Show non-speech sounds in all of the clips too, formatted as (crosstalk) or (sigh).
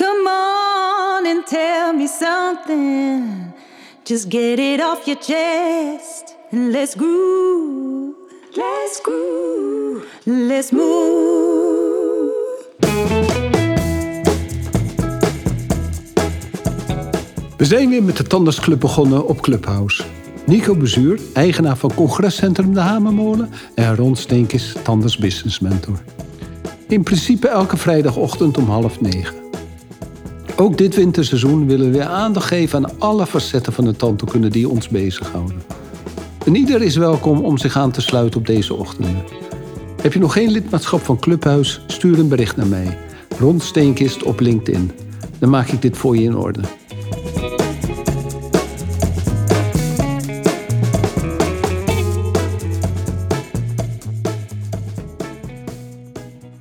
Come on and tell me something. Just get it off your chest and let's groove. Let's groove. Let's move. We zijn weer met de Tandersclub begonnen op Clubhouse. Nico Bezuur, eigenaar van congrescentrum De Hamermolen... en Ron Steenkis, Tanders Business Mentor. In principe elke vrijdagochtend om half negen. Ook dit winterseizoen willen we weer aandacht geven aan alle facetten van de tandheelkunde die ons bezighouden. En ieder is welkom om zich aan te sluiten op deze ochtenden. Heb je nog geen lidmaatschap van Clubhuis? Stuur een bericht naar mij. Ron Steenkist op LinkedIn. Dan maak ik dit voor je in orde.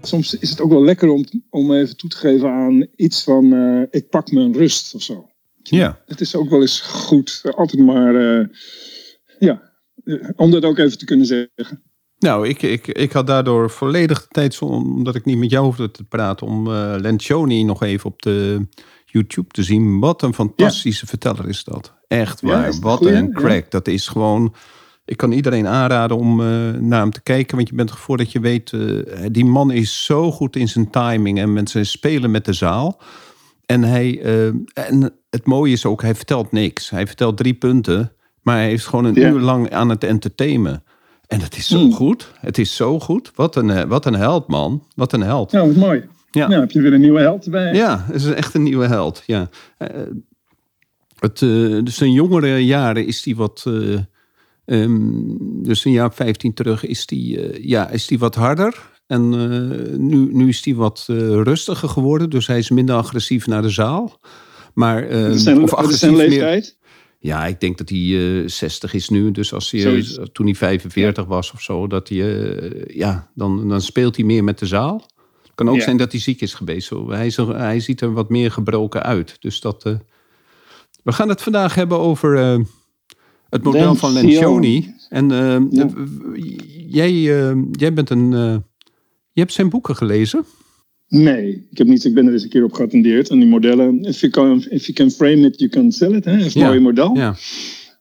Soms is het ook wel lekker om, om even toe te geven aan iets van uh, ik pak mijn rust of zo. Ja. Het is ook wel eens goed, altijd maar, uh, ja, om dat ook even te kunnen zeggen. Nou, ik, ik, ik had daardoor volledig de tijd, omdat ik niet met jou hoefde te praten, om uh, Lencioni nog even op de YouTube te zien. Wat een fantastische ja. verteller is dat. Echt waar. Ja, Wat een crack. Ja. Dat is gewoon ik kan iedereen aanraden om uh, naar hem te kijken. Want je bent voordat je weet, uh, die man is zo goed in zijn timing en mensen spelen met de zaal. En, hij, uh, en het mooie is ook, hij vertelt niks. Hij vertelt drie punten, maar hij heeft gewoon een ja. uur lang aan het entertainen. En het is zo mm. goed. Het is zo goed. Wat een, wat een held, man. Wat een held. Ja, wat mooi. Ja. Nou, heb je weer een nieuwe held bij. Ja, het is echt een nieuwe held. Ja. het, dus zijn jongere jaren is hij wat Um, dus een jaar 15 terug is die, uh, ja, is die wat harder. En uh, nu, nu is hij wat uh, rustiger geworden. Dus hij is minder agressief naar de zaal. Maar, zijn, of agressief zijn leeftijd? Meer, ja, ik denk dat hij 60 is nu. Dus als hij, toen hij 45 ja. was of zo, dat hij, ja, dan, dan speelt hij meer met de zaal. Het kan ook ja. zijn dat hij ziek is geweest. Zo. Hij, is er, hij ziet er wat meer gebroken uit. Dus dat. we gaan het vandaag hebben over het model van Lencioni. En uh, ja. jij, uh, jij bent een. Je hebt zijn boeken gelezen? Nee, ik, heb niet, ik ben er eens een keer op geattendeerd. En die modellen, if you can, if you can frame it, you can sell it. Hè? Dat is een ja. mooi model. Ja.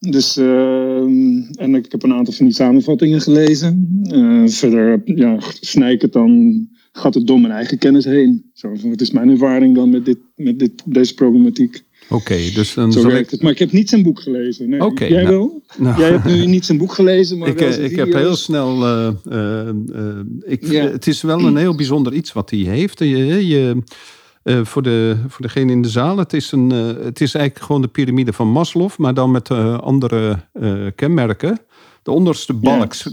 Dus, en ik heb een aantal van die samenvattingen gelezen. verder ja, snij ik het dan, gaat het door mijn eigen kennis heen. Zo, wat is mijn ervaring dan met, dit, met dit, deze problematiek? Oké, okay, dus dan Zo werkt ik... het. Maar ik heb niet zijn boek gelezen. Nee. Okay, Jij nou, wel? Nou. Jij hebt nu (laughs) niet zijn boek gelezen, maar ik, wel ik heb heel snel... Uh, uh, uh, ik, ja. Het is wel een heel bijzonder iets wat hij heeft. Je, je, voor, de, voor degene in de zaal, het is, een, het is eigenlijk gewoon de piramide van Maslow... maar dan met andere kenmerken. De onderste balk, ja.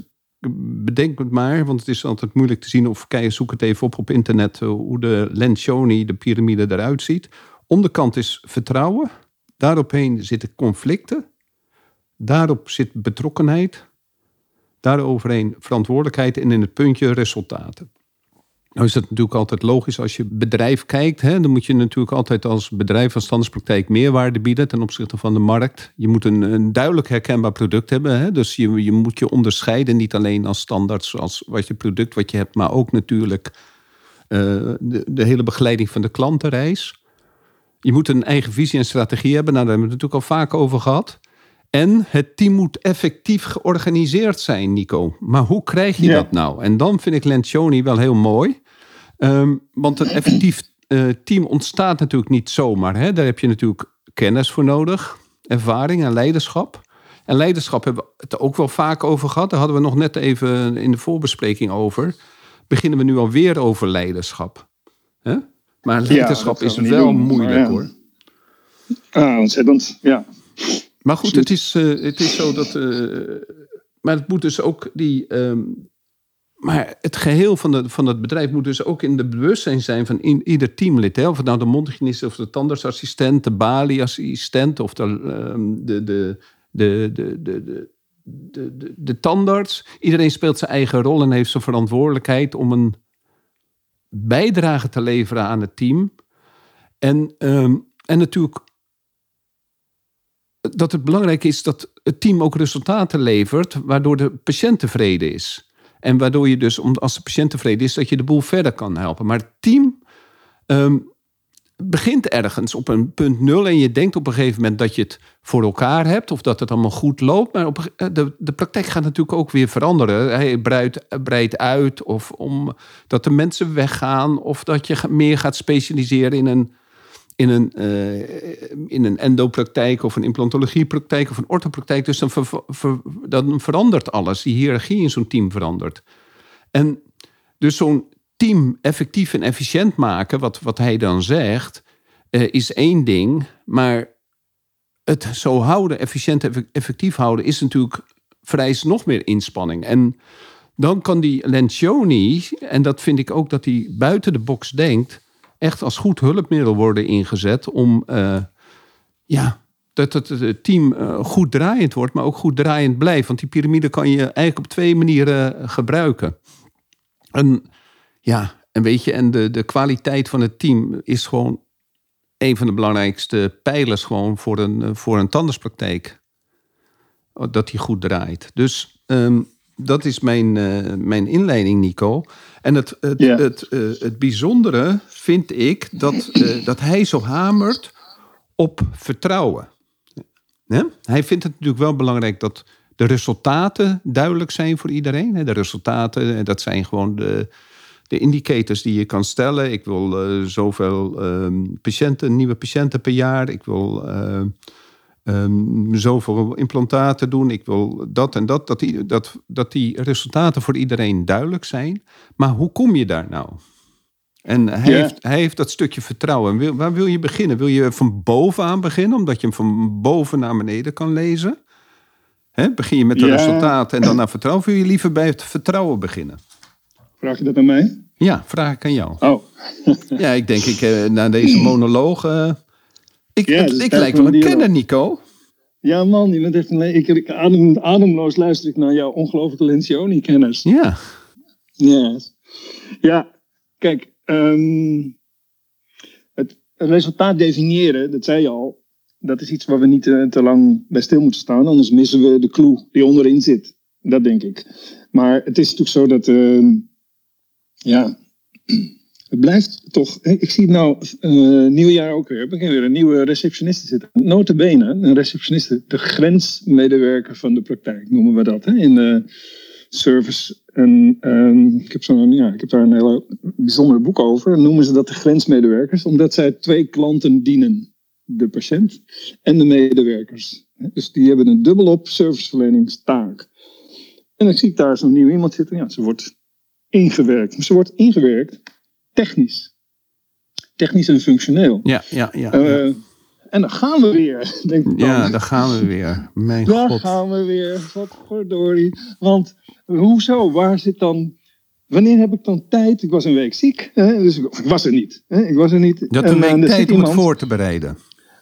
bedenk het maar... want het is altijd moeilijk te zien... of kijk, zoek het even op op internet... hoe de Lencioni, de piramide, eruit ziet... Onderkant is vertrouwen. Daaropheen zitten conflicten. Daarop zit betrokkenheid. Daaroverheen verantwoordelijkheid en in het puntje resultaten. Nou is dat natuurlijk altijd logisch als je bedrijf kijkt. Hè, dan moet je natuurlijk altijd als bedrijf van standaardspraktijk meerwaarde bieden ten opzichte van de markt. Je moet een, een duidelijk herkenbaar product hebben. Hè, dus je, je moet je onderscheiden, niet alleen als standaard zoals wat je product wat je hebt, maar ook natuurlijk de, de hele begeleiding van de klantenreis. Je moet een eigen visie en strategie hebben. Nou, daar hebben we het natuurlijk al vaak over gehad. En het team moet effectief georganiseerd zijn, Nico. Maar hoe krijg je ja. dat nou? En dan vind ik Lencioni wel heel mooi. Um, want een effectief uh, team ontstaat natuurlijk niet zomaar. Hè? Daar heb je natuurlijk kennis voor nodig, ervaring en leiderschap. En leiderschap hebben we het ook wel vaak over gehad. Daar hadden we nog net even in de voorbespreking over. Beginnen we nu alweer over leiderschap. Hè? Maar leiderschap ja, is wel doen, moeilijk ja. hoor. Ah, ontzettend, ja. Maar goed, het is, uh, het is zo dat. Uh, maar het moet dus ook die. Um, maar het geheel van, de, van het bedrijf moet dus ook in de bewustzijn zijn van in, ieder teamlid. Hè? Of het nou de mondhygiënist of de tandartsassistent, de balieassistent of de, um, de, de, de, de, de, de de, de, de tandarts. Iedereen speelt zijn eigen rol en heeft zijn verantwoordelijkheid om een bijdrage te leveren aan het team. En, um, en natuurlijk dat het belangrijk is dat het team ook resultaten levert, waardoor de patiënt tevreden is. En waardoor je dus, als de patiënt tevreden is, dat je de boel verder kan helpen. Maar het team, um, begint ergens op een punt nul en je denkt op een gegeven moment dat je het voor elkaar hebt of dat het allemaal goed loopt. Maar op, de, de praktijk gaat natuurlijk ook weer veranderen. Hij breidt, breidt uit of omdat de mensen weggaan of dat je meer gaat specialiseren in een, in een, uh, in een endopraktijk of een implantologiepraktijk of een orthopraktijk. Dus dan, dan verandert alles. Die hiërarchie in zo'n team verandert. En dus zo'n team effectief en efficiënt maken, wat, wat hij dan zegt, uh, is één ding. Maar het zo houden, efficiënt en effectief houden, is natuurlijk vereist nog meer inspanning. En dan kan die Lencioni, en dat vind ik ook dat hij buiten de box denkt, echt als goed hulpmiddel worden ingezet om uh, ja, dat het team uh, goed draaiend wordt, maar ook goed draaiend blijft. Want die piramide kan je eigenlijk op twee manieren gebruiken. En ja, en weet je, en de, de kwaliteit van het team is gewoon een van de belangrijkste pijlers gewoon voor een, eh, voor een tandartspraktijk. Oh, dat die goed draait. Dus ehm, dat is mijn, uh, mijn inleiding, Nico. En het, het, het, uh, het bijzondere vind ik dat, uh, dat hij zo hamert op vertrouwen. Hij vindt het natuurlijk wel belangrijk dat de resultaten duidelijk zijn voor iedereen. De resultaten, dat zijn gewoon de, de indicators die je kan stellen. Ik wil uh, zoveel uh, patiënten, nieuwe patiënten per jaar. Ik wil uh, um, zoveel implantaten doen. Ik wil dat en dat. Dat die, dat, dat die resultaten voor iedereen duidelijk zijn. Maar hoe kom je daar nou? En hij, heeft, hij heeft dat stukje vertrouwen. Wil, waar wil je beginnen? Wil je van bovenaan beginnen, omdat je hem van boven naar beneden kan lezen? He, begin je met de resultaten en dan naar vertrouwen? Of wil je liever bij het vertrouwen beginnen? Vraag je dat aan mij? Ja, vraag ik aan jou. Oh. (laughs) ja, ik denk, ik, uh, na deze monoloog... Uh, ik, ja, ik, ik lijk wel een kenner, Nico. Ja, man, je bent echt een, ik, ik adem, ademloos luister ik naar jouw ongelooflijke Lencioni-kennis. Ja. Yes. Ja, kijk, um, het resultaat definiëren, dat zei je al, dat is iets waar we niet uh, te lang bij stil moeten staan, anders missen we de clue die onderin zit. Dat denk ik. Maar het is natuurlijk zo dat, uh, ja, het blijft toch. Ik zie het nou, uh, nieuwjaar ook weer. Ik begin weer een nieuwe receptioniste zitten. Notabene, een receptioniste, de grensmedewerker van de praktijk noemen we dat. Hè, in de service. En um, ik, heb zo, ja, ik heb daar een heel bijzonder boek over. Noemen ze dat de grensmedewerkers, omdat zij twee klanten dienen: de patiënt en de medewerkers. Dus die hebben een dubbelop serviceverleningstaak. En dan zie ik daar zo'n nieuw iemand zitten. Ja, ze wordt ingewerkt. Ze wordt ingewerkt technisch. Technisch en functioneel. Ja, ja, ja. Uh, en dan gaan we weer, (laughs) denk ik. Dan. Ja, daar gaan we weer. Mijn daar God. gaan we weer. Wat verdorie. Want hoezo? Waar zit dan... Wanneer heb ik dan tijd? Ik was een week ziek. Hè? Dus ik was er niet. Hè? Ik was er niet. Je had een week tijd om het voor te bereiden.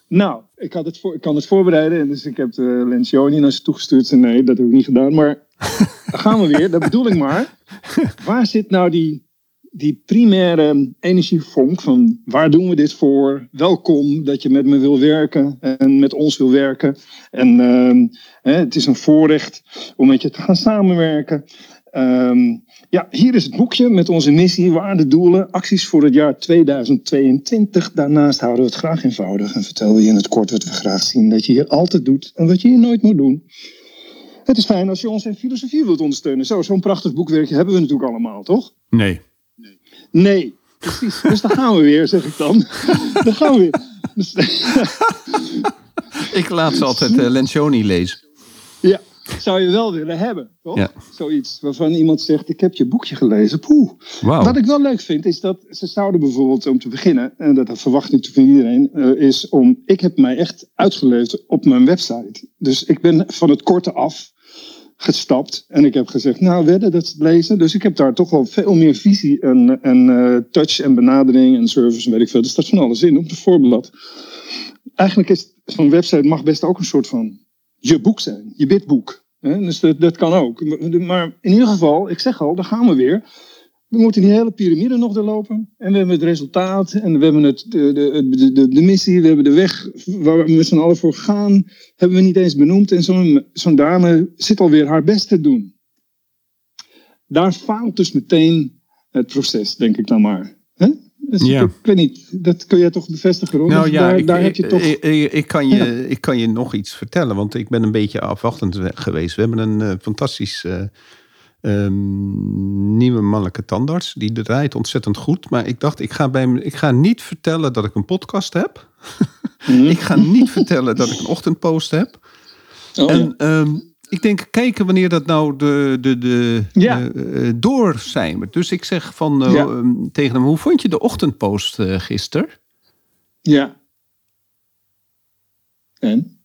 Nou, ik, had het voor, ik kan het voorbereiden. En dus ik heb de Lencioni naar ze toegestuurd. En nee, dat heb ik niet gedaan. Maar (laughs) dan gaan we weer. Dat bedoel ik maar. Waar zit nou die, die primaire energievonk van waar doen we dit voor? Welkom dat je met me wil werken en met ons wil werken. En uh, hè, het is een voorrecht om met je te gaan samenwerken. Um, ja, hier is het boekje met onze missie, waarden, doelen, acties voor het jaar 2022. Daarnaast houden we het graag eenvoudig en vertellen we je in het kort wat we graag zien dat je hier altijd doet en wat je hier nooit moet doen. Het is fijn als je ons in filosofie wilt ondersteunen. Zo, zo'n prachtig boekwerkje hebben we natuurlijk allemaal, toch? Nee. Nee, nee precies. Dus daar gaan we weer, zeg ik dan. (laughs) daar gaan we weer. Ik laat ze altijd uh, Lencioni lezen. Ja, zou je wel willen hebben, toch? Ja. Zoiets waarvan iemand zegt, ik heb je boekje gelezen. Poeh. Wow. Wat ik wel leuk vind, is dat ze zouden bijvoorbeeld, om te beginnen, en dat verwacht ik van iedereen, uh, is om, ik heb mij echt uitgeleefd op mijn website. Dus ik ben van het korte af gestapt en ik heb gezegd, nou wedden dat ze het lezen. Dus ik heb daar toch wel veel meer visie en, en uh, touch en benadering en service en weet ik veel. Er staat van alles in op het voorblad. Eigenlijk is zo'n website mag best ook een soort van je boek zijn, je bidboek. Dus dat, kan ook. Maar in ieder geval, ik zeg al, daar gaan we weer. We moeten die hele piramide nog doorlopen. En we hebben het resultaat. En we hebben het, de, de, de, de missie. We hebben de weg waar we met z'n allen voor gaan. Hebben we niet eens benoemd. En zo'n zo'n dame zit alweer haar best te doen. Daar faalt dus meteen het proces, denk ik dan maar. Dus ja. ik, weet niet, dat kun je toch bevestigen? Nou ja, daar, ik, daar heb je toch... Ik, ik, kan je, ik kan je nog iets vertellen, want ik ben een beetje afwachtend geweest. We hebben een uh, fantastisch uh, um, nieuwe mannelijke tandarts. Die draait ontzettend goed. Maar ik dacht, ik ga, bij ik ga niet vertellen dat ik een podcast heb. (laughs) Mm. ik ga niet vertellen dat ik een ochtendpost heb. Oh, en ja. um, ik denk, kijken wanneer dat nou de, de, de ja. uh, door zijn. Dus ik zeg van, uh, ja. tegen hem, hoe vond je de ochtendpost uh, gisteren? Ja. En?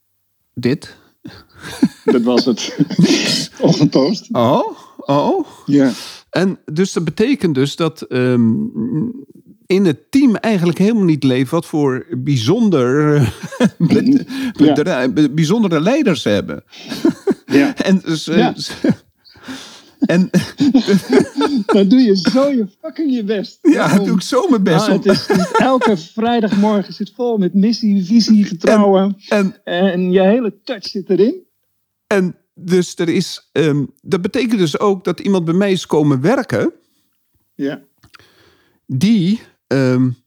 Dit. (laughs) Dat was het. (laughs) ochtendpost. Oh, oh. Ja. En dus dat betekent dus dat um, in het team eigenlijk helemaal niet leeft wat voor bijzonder, (laughs) ja. bijzondere leiders hebben. Ja. (laughs) en dus, ja. (laughs) En (laughs) dan doe je zo je fucking je best. Ja, doe ik zo mijn best. Ah, het is, elke vrijdagmorgen zit vol met missie, visie, vertrouwen. En, en, en, je hele touch zit erin. En dus er is, um, dat betekent dus ook dat iemand bij mij is komen werken. Ja. Die um,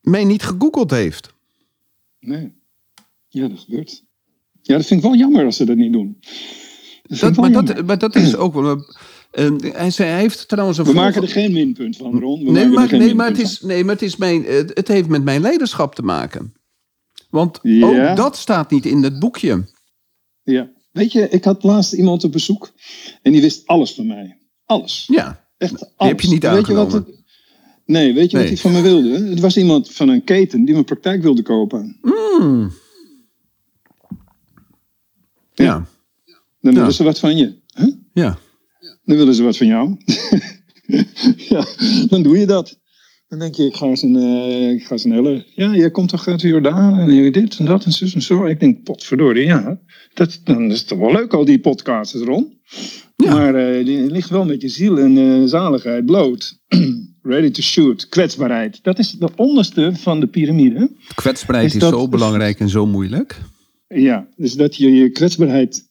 mij niet gegoogeld heeft. Nee. Ja, dat gebeurt. Ja, dat vind ik wel jammer als ze dat niet doen. Dat dat, maar, dat, maar, dat, is ook wel. Uh, hij, zei, hij heeft trouwens een. We maken er geen minpunt van, Ron. We nee, maar, nee, maar het is, nee, maar het, is mijn, het heeft met mijn leiderschap te maken. Want ja. ook dat staat niet in het boekje. Ja. Weet je, ik had laatst iemand op bezoek en die wist alles van mij. Alles. Ja. Echt alles. Die heb je niet aangenomen. Weet je wat het, nee, weet je nee. wat hij van me wilde? Het was iemand van een keten die mijn praktijk wilde kopen. Mm. Ja. Dan willen ze wat van je. Huh? Ja. Dan willen ze wat van jou. (laughs) ja, dan doe je dat. Dan denk je, ik ga eens een, uh, ik ga eens een hele... Ja, jij komt toch uit de Jordaan en je dit en dat en zo en zo. Ik denk, potverdorie, ja. Dat, dan is het toch wel leuk, al die podcasts, Ron. Ja. Maar uh, die ligt wel met je ziel en uh, zaligheid bloot. (clears throat) Ready to shoot. Kwetsbaarheid. Dat is de onderste van de piramide. Kwetsbaarheid is, is dat, zo belangrijk en zo moeilijk. Ja, dus dat je je kwetsbaarheid,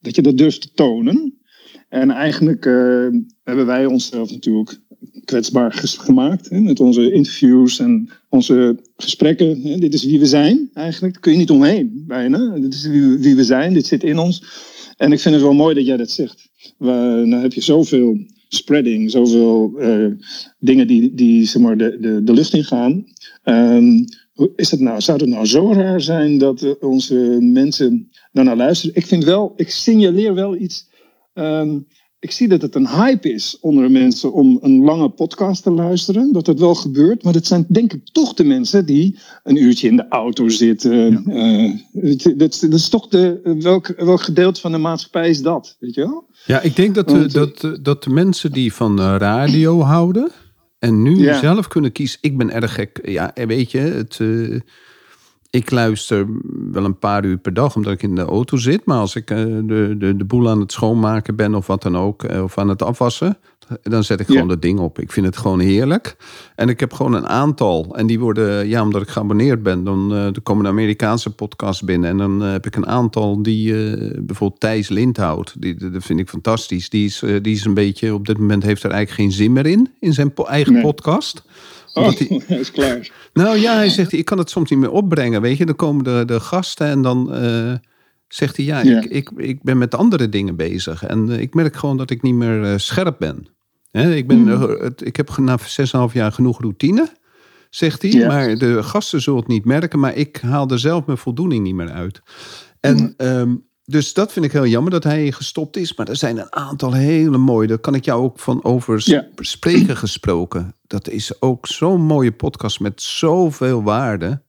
dat je dat durft te tonen. En eigenlijk uh, hebben wij onszelf natuurlijk kwetsbaar gemaakt. Hè, met onze interviews en onze gesprekken. Hè. Dit is wie we zijn eigenlijk. Daar kun je niet omheen bijna. Dit is wie, we zijn. Dit zit in ons. En ik vind het wel mooi dat jij dat zegt. We, nou heb je zoveel spreading, zoveel uh, dingen die, die zeg maar, de, de, de lucht ingaan. Um, is het nou, zou het nou zo raar zijn dat onze mensen daarnaar luisteren? Ik vind wel, ik signaleer wel iets. Um, ik zie dat het een hype is onder mensen om een lange podcast te luisteren. Dat dat wel gebeurt. Maar dat zijn denk ik toch de mensen die een uurtje in de auto zitten. Ja. Uh, dat, dat, is toch de, welk, welk gedeelte van de maatschappij is dat? Weet je wel? Ja, ik denk dat, Want, dat, dat de mensen die van radio houden. En nu ja. zelf kunnen kiezen. Ik ben erg gek. Ja, weet je, het. Uh, ik luister wel een paar uur per dag omdat ik in de auto zit. Maar als ik uh, de, de, de boel aan het schoonmaken ben of wat dan ook, uh, of aan het afwassen, dan zet ik gewoon ja. dat ding op. Ik vind het gewoon heerlijk. En ik heb gewoon een aantal. En die worden, ja, omdat ik geabonneerd ben, dan uh, er komen de Amerikaanse podcasts binnen. En dan heb ik een aantal die, bijvoorbeeld Thijs Lindhout, die, dat vind ik fantastisch. Die is, die is een beetje, op dit moment heeft er eigenlijk geen zin meer in, in zijn po eigen nee. podcast. Oh, hij, (laughs) hij, is klaar. Nou ja, hij zegt, ik kan het soms niet meer opbrengen. Weet je, dan komen de, de gasten en dan uh, zegt hij, ja, ja. Ik, ik, ik ben met andere dingen bezig. En uh, ik merk gewoon dat ik niet meer uh, scherp ben. He, ik, ben mm. ik heb na 6,5 jaar genoeg routine, zegt hij. Ja. Maar de gasten zullen het niet merken. Maar ik haal er zelf mijn voldoening niet meer uit. En mm. um, dus dat vind ik heel jammer dat hij gestopt is. Maar er zijn een aantal hele mooie. Daar kan ik jou ook van over ja. spreken gesproken. Dat is ook zo'n mooie podcast met zoveel waarde.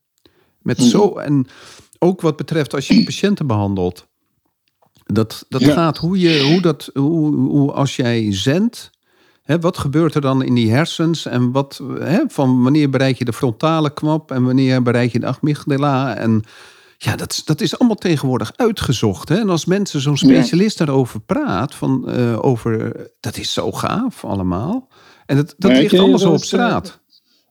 Met zo, en ook wat betreft als je patiënten behandelt. Dat, dat ja. gaat hoe je, hoe dat, hoe, hoe als jij zendt. Hè, wat gebeurt er dan in die hersens? En wat, hè, van wanneer bereik je de frontale knop? En wanneer bereik je de amygdala? En ja, dat, dat is allemaal tegenwoordig uitgezocht. Hè? En als mensen zo'n specialist daarover praat, van, uh, over, dat is zo gaaf allemaal. En dat, dat ligt op straat.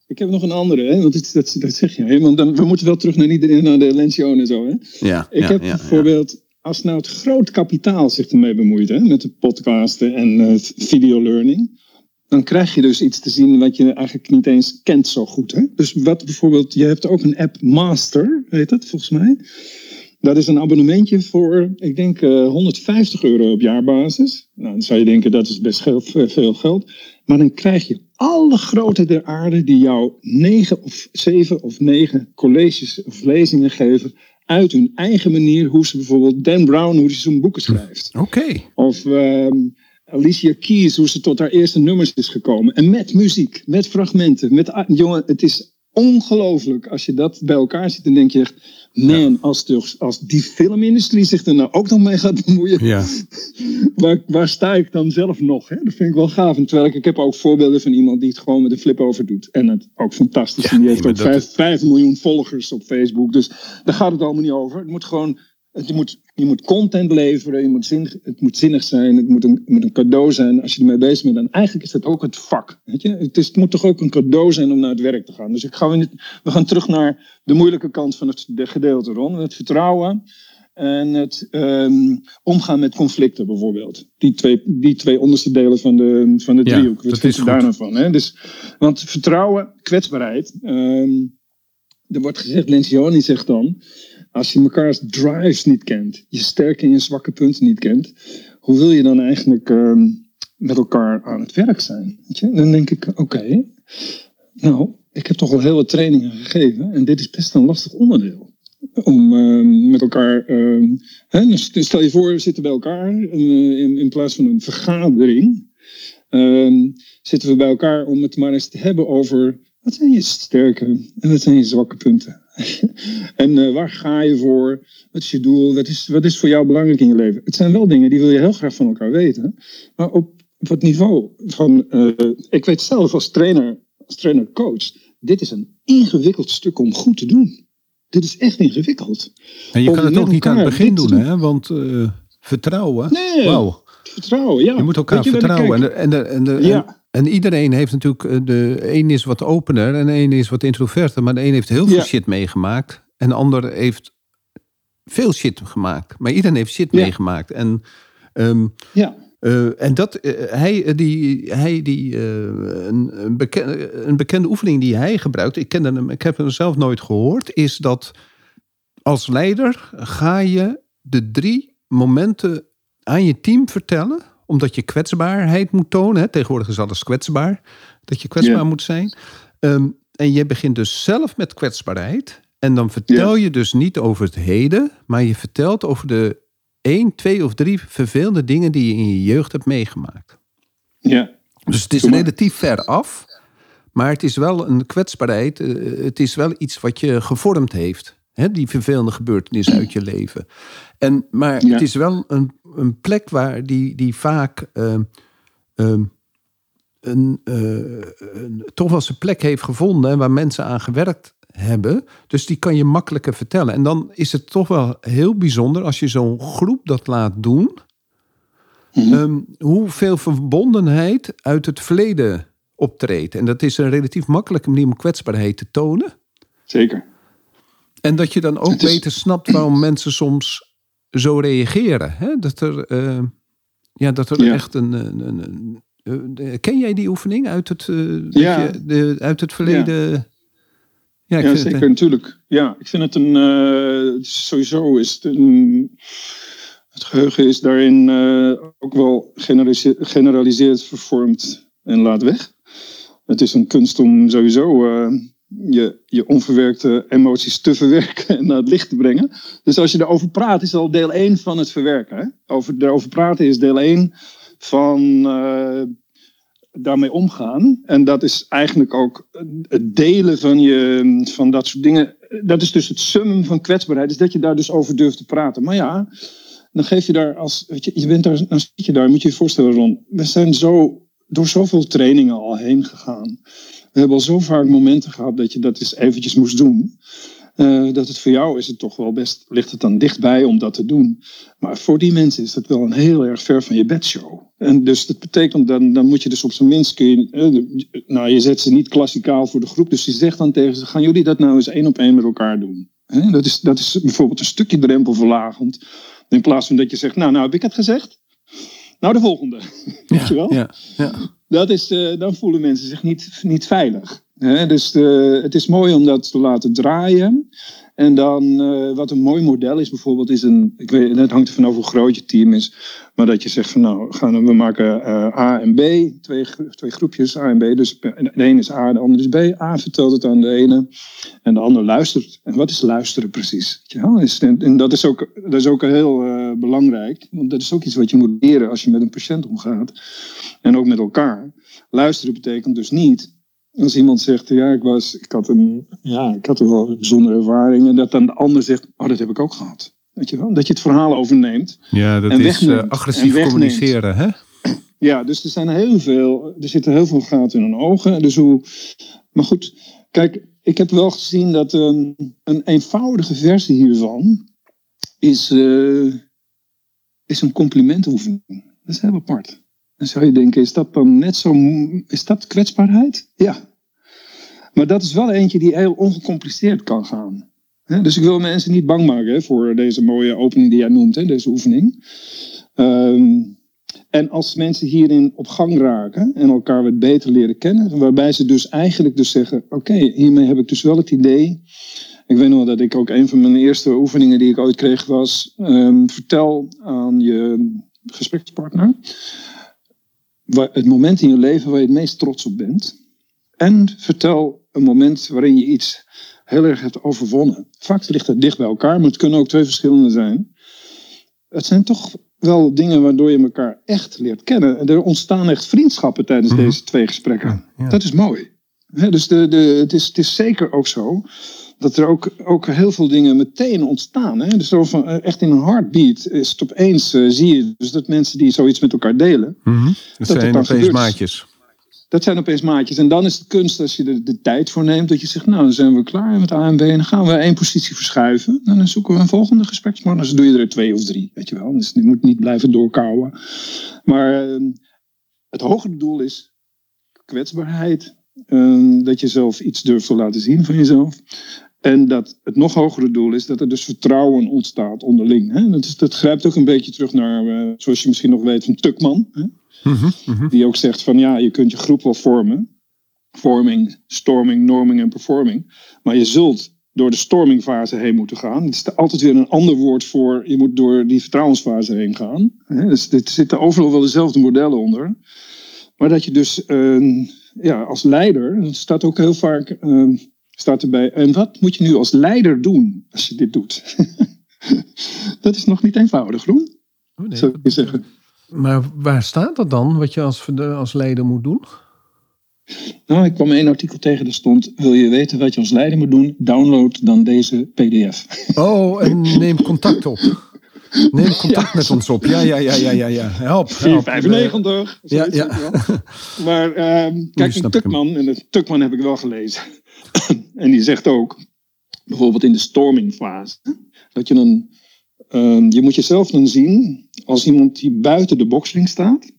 Ik heb nog een andere, hè? want dat, dat, dat zeg je. Hè? Want dan, we moeten wel terug naar, die, naar de Lencioni en zo. Hè? Ja, ik ja, heb ja, bijvoorbeeld, als nou het groot kapitaal zich ermee bemoeit, hè? met de podcasten en uh, videolearning. dan krijg je dus iets te zien wat je eigenlijk niet eens kent zo goed. Hè? Dus wat bijvoorbeeld, je hebt ook een app Master, heet het volgens mij. Dat is een abonnementje voor, ik denk, 150 eh, euro op jaarbasis. Nou, dan zou je denken, dat is best veel geld. Maar dan krijg je alle grote der aarde die jou negen of zeven of negen colleges of lezingen geven uit hun eigen manier hoe ze bijvoorbeeld Dan Brown, hoe hij zo'n boeken schrijft. Oké. Of ehm, Alicia Keys, hoe ze tot haar eerste nummers is gekomen. En met muziek, met fragmenten. Met, jongen, het is ongelooflijk. Als je dat bij elkaar ziet, dan denk je echt... Man, als, als die filmindustrie zich er nou ook nog mee gaat bemoeien... Ja. (laughs) waar, waar sta ik dan zelf nog? Hè? Dat vind ik wel gaaf. En terwijl ik, ik heb ook voorbeelden van iemand die het gewoon met een flip over doet. En het ook fantastisch. Ja, en die heeft ook 5 miljoen volgers op Facebook. Dus daar gaat het allemaal niet over. Het moet gewoon je moet, je moet content leveren, je moet zin, het moet zinnig zijn, het moet, een, moet een cadeau zijn als je ermee bezig bent. En eigenlijk is dat ook het vak. Weet je? Het, is, het moet toch ook een cadeau zijn om naar het werk te gaan. Dus ik ga we, we gaan terug naar de moeilijke kant van het de gedeelte, Ron. Het vertrouwen en het um, omgaan met conflicten bijvoorbeeld. Die twee, die twee onderste delen van de, van de driehoek. Ja, dat is daar nou van? Hè? Dus, want vertrouwen, kwetsbaarheid. Um, er wordt gezegd, Lencioni zegt dan als je mekaars drives niet kent, je sterke en je zwakke punten niet kent, hoe wil je dan eigenlijk ehm, met elkaar aan het werk zijn? Dan denk ik, oké, nou, ik heb toch al heel wat trainingen gegeven en dit is best een lastig onderdeel. Om uh, met elkaar, hè, dus stel je voor, we zitten bij elkaar uh, in, in plaats van een vergadering. zitten we bij elkaar om het maar eens te hebben over wat zijn je sterke en wat zijn je zwakke punten? (laughs) en uh, waar ga je voor? Wat is je doel? Wat is, wat is voor jou belangrijk in je leven? Het zijn wel dingen die wil je heel graag van elkaar weten. Maar op, op het niveau van... Uh, ik weet zelf als trainer, als trainer-coach... Dit is een ingewikkeld stuk om goed te doen. Dit is echt ingewikkeld. En je kan het ook niet aan het begin doen, hè? Want uh, vertrouwen... Nee, wow. vertrouwen, ja. Je moet elkaar vertrouwen. En, de, en, de, en, de, ja. En iedereen heeft natuurlijk, eh, de een is wat opener en de een is wat introverter. Maar de een heeft heel veel shit meegemaakt. En de ander heeft veel shit gemaakt. Maar iedereen heeft shit meegemaakt. En, um, ja. Uh, en dat, uh, hij, die, hij die, uh, een, een, bekende, een bekende oefening die hij gebruikt, ik, kende hem, ik heb hem zelf nooit gehoord, is dat als leider ga je de drie momenten aan je team vertellen omdat je kwetsbaarheid moet tonen. Hè? Tegenwoordig is alles kwetsbaar. Dat je kwetsbaar moet zijn. Ehm, en je begint dus zelf met kwetsbaarheid. En dan vertel je dus niet over het heden, maar je vertelt over de één, twee of drie vervelende dingen die je in je jeugd hebt meegemaakt. Ja. Dus het is relatief ver af, maar het is wel een kwetsbaarheid. Eh, het is wel iets wat je gevormd heeft. Hè? Die vervelende gebeurtenissen uit je leven. En, maar het is wel een een plek waar die, die vaak uh, een, uh, een, toch wel zijn plek heeft gevonden en waar mensen aan gewerkt hebben. Dus die kan je makkelijker vertellen. En dan is het toch wel heel bijzonder als je zo'n groep dat laat doen. Mm hoeveel verbondenheid uit het verleden optreedt. En dat is een relatief makkelijke manier om kwetsbaarheid te tonen. Zeker. En dat je dan ook beter snapt waarom mensen soms zo reageren. Hè? Dat er, uh, ja, dat er echt een. een, een, een, ken jij die oefening uit het, uh, ja. je, de, uit het verleden? Ja, ja zeker, het, natuurlijk. Ja, ik vind het een. Uh, sowieso is het een. Het geheugen is daarin ook wel generaliseerd vervormd en laat weg. Het is een kunst om sowieso je, je onverwerkte emoties te verwerken en naar het licht te brengen. Dus als je erover praat, is al deel 1 van het verwerken. Hè? Over, erover praten is deel 1 van uh, daarmee omgaan. En dat is eigenlijk ook het delen van, je, van dat soort dingen. Dat is dus het summum van kwetsbaarheid, is dat je daar dus over durft te praten. Maar ja, dan geef je daar als. Weet je, je bent daar, dan zit je daar, moet je je voorstellen, Ron. We zijn zo door zoveel trainingen al heen gegaan. We hebben al zo vaak momenten gehad dat je dat eens eventjes moest doen. Uh, dat het voor jou is het toch wel best, ligt het dan dichtbij om dat te doen. Maar voor die mensen is het wel een heel erg ver van je bedshow. En dus dat betekent, dan, dan moet je dus op zijn minst, kun je, uh, nou je zet ze niet klassikaal voor de groep. Dus je zegt dan tegen ze, gaan jullie dat nou eens één op één met elkaar doen? He, dat, is, dat is bijvoorbeeld een stukje drempelverlagend. In plaats van dat je zegt, nou, nou heb ik het gezegd. Nou, de volgende. (laughs) Ja, Weet je wel? Ja, ja. Dat is, dan voelen mensen zich niet, niet veilig. Dus uh, het is mooi om dat te laten draaien. En dan, uh, wat een mooi model is bijvoorbeeld, is een, ik weet, het hangt er vanaf hoe groot je team is, maar dat je zegt van nou, gaan, we maken uh, A en B, twee, twee groepjes A en B. Dus de ene is A, de andere is B. A vertelt het aan de ene en de ander luistert. En wat is luisteren precies? Ja, en dat is ook, dat is ook heel uh, belangrijk, want dat is ook iets wat je moet leren als je met een patiënt omgaat. En ook met elkaar. Luisteren betekent dus niet als iemand zegt, ja, ik, was, ik, had een, ja, ik had wel een bijzondere ervaring. En dat dan de ander zegt, oh, dat heb ik ook gehad. Weet je wel? Dat je het verhaal overneemt. Ja, dat is uh, agressief communiceren, hè? Ja, dus er zijn heel veel, er zitten heel veel gaten in hun ogen. Dus hoe, maar goed, kijk, ik heb wel gezien dat een, een eenvoudige versie hiervan is, uh, is een complimentoefening. Dat is heel apart. Dan zou je denken, is dat dan net zo, is dat kwetsbaarheid? Ja. Maar dat is wel eentje die heel ongecompliceerd kan gaan. dus ik wil mensen niet bang maken voor deze mooie opening die jij noemt, deze oefening. Ehm, en als mensen hierin op gang raken en elkaar wat beter leren kennen, waarbij ze dus eigenlijk dus zeggen, oké, hiermee heb ik dus wel het idee. Ik weet nog dat ik ook een van mijn eerste oefeningen die ik ooit kreeg was, um, vertel aan je gesprekspartner het moment in je leven waar je het meest trots op bent. En vertel een moment waarin je iets heel erg hebt overwonnen. Vaak ligt het dicht bij elkaar, maar het kunnen ook twee verschillende zijn. Het zijn toch wel dingen waardoor je elkaar echt leert kennen. En er ontstaan echt vriendschappen tijdens mhm. deze twee gesprekken. Dat is mooi. Dus de, de, het, is, het is zeker ook zo dat er ook, ook heel veel dingen meteen ontstaan. Hè? Dus van, eh, echt in een heartbeat is het opeens, uh, zie je dus dat mensen die zoiets met elkaar delen. Mm -hmm. Dat, dat, zijn opeens gebeurt. maatjes. Dat zijn opeens maatjes. En dan is het kunst als je er de tijd voor neemt. Dat je zegt, nou dan zijn we klaar met A en B. En dan gaan we één positie verschuiven. En dan zoeken we een volgende gesprekspartner. Dus doe je er twee of drie, weet je wel. Dus je moet niet blijven doorkouwen. Maar uh, het hogere doel is kwetsbaarheid. Uh, dat je zelf iets durft te laten zien van jezelf. En dat het nog hogere doel is dat er dus vertrouwen ontstaat onderling. Hè? Dat, is, dat grijpt ook een beetje terug naar, uh, zoals je misschien nog weet, van Tukman. Hè? Mm -hmm. Die ook zegt van ja, je kunt je groep wel vormen. Forming, storming, norming en performing. Maar je zult door de stormingfase heen moeten gaan. Het is altijd weer een ander woord voor je moet door die vertrouwensfase heen gaan. Hè? Dus er zitten overal wel dezelfde modellen onder. Maar dat je dus uh, ja, als leider, dat staat ook heel vaak... Uh, staat erbij. En wat moet je nu als leider doen als je dit doet? (laughs) dat is nog niet eenvoudig, Roen. Oh, nee, zou je zeggen. Maar waar staat dat dan, wat je als, als leider moet doen? Nou, ik kwam één artikel tegen, daar stond... wil je weten wat je als leider moet doen? Download dan deze pdf. Oh, en neem contact op. (laughs) Neem (laughs) contact met ons op. Ja, ja, ja, ja, ja. ja. Help. help. 495. Ja, ja. (laughs) Maar uh, kijk, een Tukman, en de Tukman heb ik wel gelezen. (coughs) en die zegt ook, bijvoorbeeld in de stormingfase, dat je een, uh, je moet jezelf dan zien als iemand die buiten de boxring staat